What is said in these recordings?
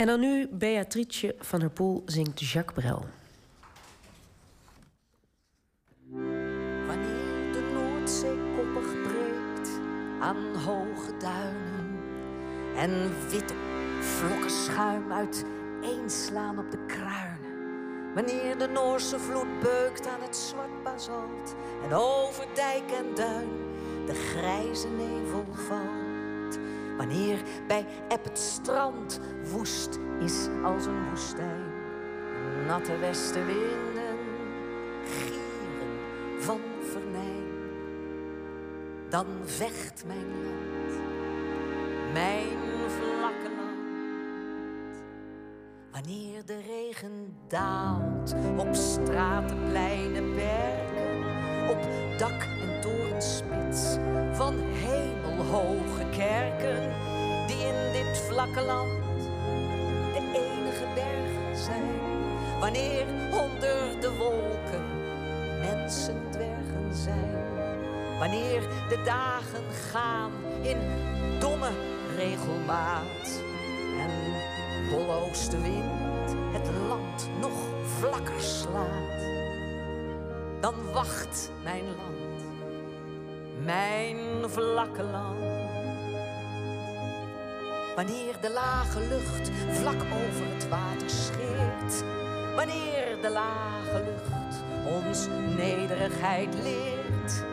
En dan nu Beatrice van der Poel zingt Jacques Brel. Wanneer de Noordzee koppig breekt aan hoge duinen en witte vlokken schuim uiteenslaan op de kruinen. Wanneer de Noorse vloed beukt aan het zwart basalt en over dijk en duin de grijze nevel valt. Wanneer bij eb het strand woest is als een woestijn. Natte westenwinden gieren van vernijn. Dan vecht mijn land, mijn vlakke land. Wanneer de regen daalt op straten, pleinen, bergen, op dak en torenspits van hemelhoge kerken, die in dit vlakke land de enige bergen zijn. Wanneer onder de wolken mensen dwergen zijn. Wanneer de dagen gaan in domme regelmaat. En oostenwind het land nog vlakker slaat. Dan wacht mijn land, mijn vlakke land. Wanneer de lage lucht vlak over het water scheert. Wanneer de lage lucht ons nederigheid leert.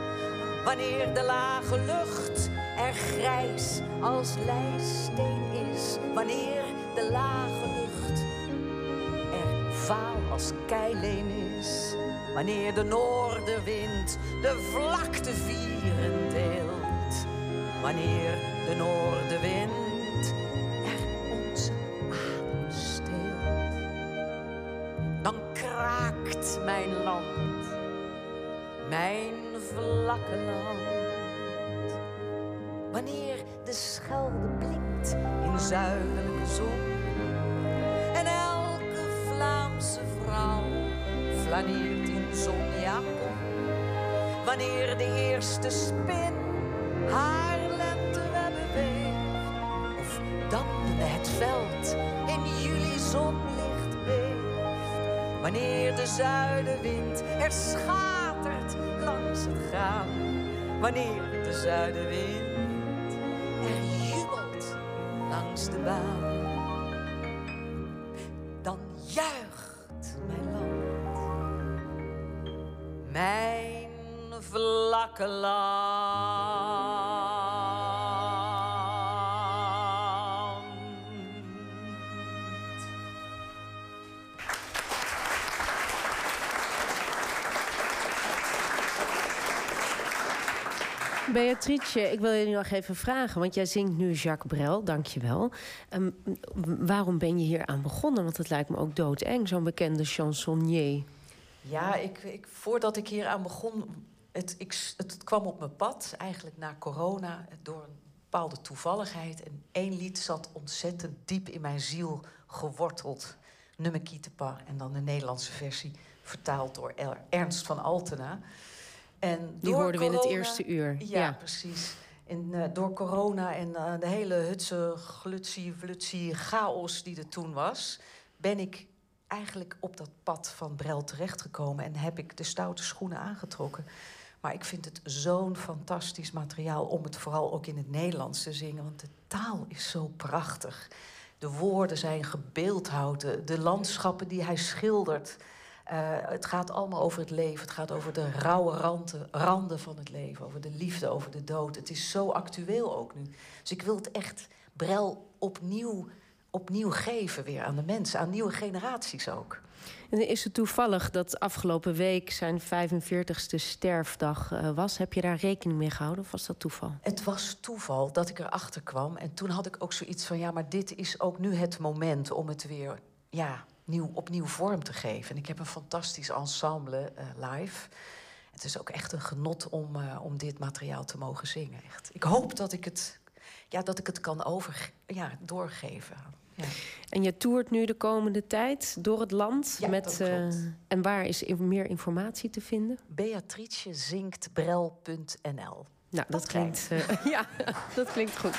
Wanneer de lage lucht er grijs als lijsteen is. Wanneer de lage lucht er vaal als keileen is. Wanneer de noordenwind de vlakte vieren deelt. Wanneer de noordenwind er onze adem steelt. Dan kraakt mijn land, mijn vlakke land. Wanneer de schelde blinkt in zuidelijke zon. En elke Vlaamse vrouw flaneert in zonjapon. Wanneer de eerste spin haar lentewebben weeft. Of dampende het veld in juli zonlicht beeft. Wanneer de zuidenwind er schatert langs het graan. Wanneer de zuidenwind er jubelt langs de baan. Mijn vlakke land. Beatrice, ik wil je nog even vragen, want jij zingt nu Jacques Brel, dankjewel. Um, waarom ben je hier aan begonnen? Want het lijkt me ook doodeng, zo'n bekende chansonnier. Ja, ik, ik, voordat ik hier aan begon, het, ik, het kwam op mijn pad, eigenlijk na corona, door een bepaalde toevalligheid. En één lied zat ontzettend diep in mijn ziel geworteld. Nummer Kietepa en dan de Nederlandse versie, vertaald door Er- Ernst van Altena. En Die door hoorden we in het corona- eerste uur. Ja, Ja. precies. En eh, door corona en eh, de hele hutse, glutsie, flutsie, chaos die er toen was... ben ik eigenlijk op dat pad van Brel terechtgekomen... en heb ik de stoute schoenen aangetrokken. Maar ik vind het zo'n fantastisch materiaal... om het vooral ook in het Nederlands te zingen. Want de taal is zo prachtig. De woorden zijn gebeeldhouwd. De, landschappen die hij schildert... Eh, het gaat allemaal over het leven. Het gaat over de rauwe randen, randen van het leven. Over de liefde, over de dood. Het is zo actueel ook nu. Dus ik wil het echt Brel opnieuw, opnieuw geven weer aan de mensen. Aan nieuwe generaties ook. En is het toevallig dat afgelopen week zijn 45ste sterfdag eh, was? Heb je daar rekening mee gehouden of was dat toeval? Het was toeval dat ik erachter kwam. En toen had ik ook zoiets van... ja, maar dit is ook nu het moment om het weer... ja, nieuw, opnieuw vorm te geven. En ik heb een fantastisch ensemble eh, live. Het is ook echt een genot om, eh, om dit materiaal te mogen zingen. Echt. Ik hoop dat ik het, ja, dat ik het kan over, ja, doorgeven. Ja. En je toert nu de komende tijd door het land. Ja, met, eh, en waar is meer informatie te vinden? Beatricezinktbrel.nl Nou, dat klinkt, eh, ja, dat klinkt goed.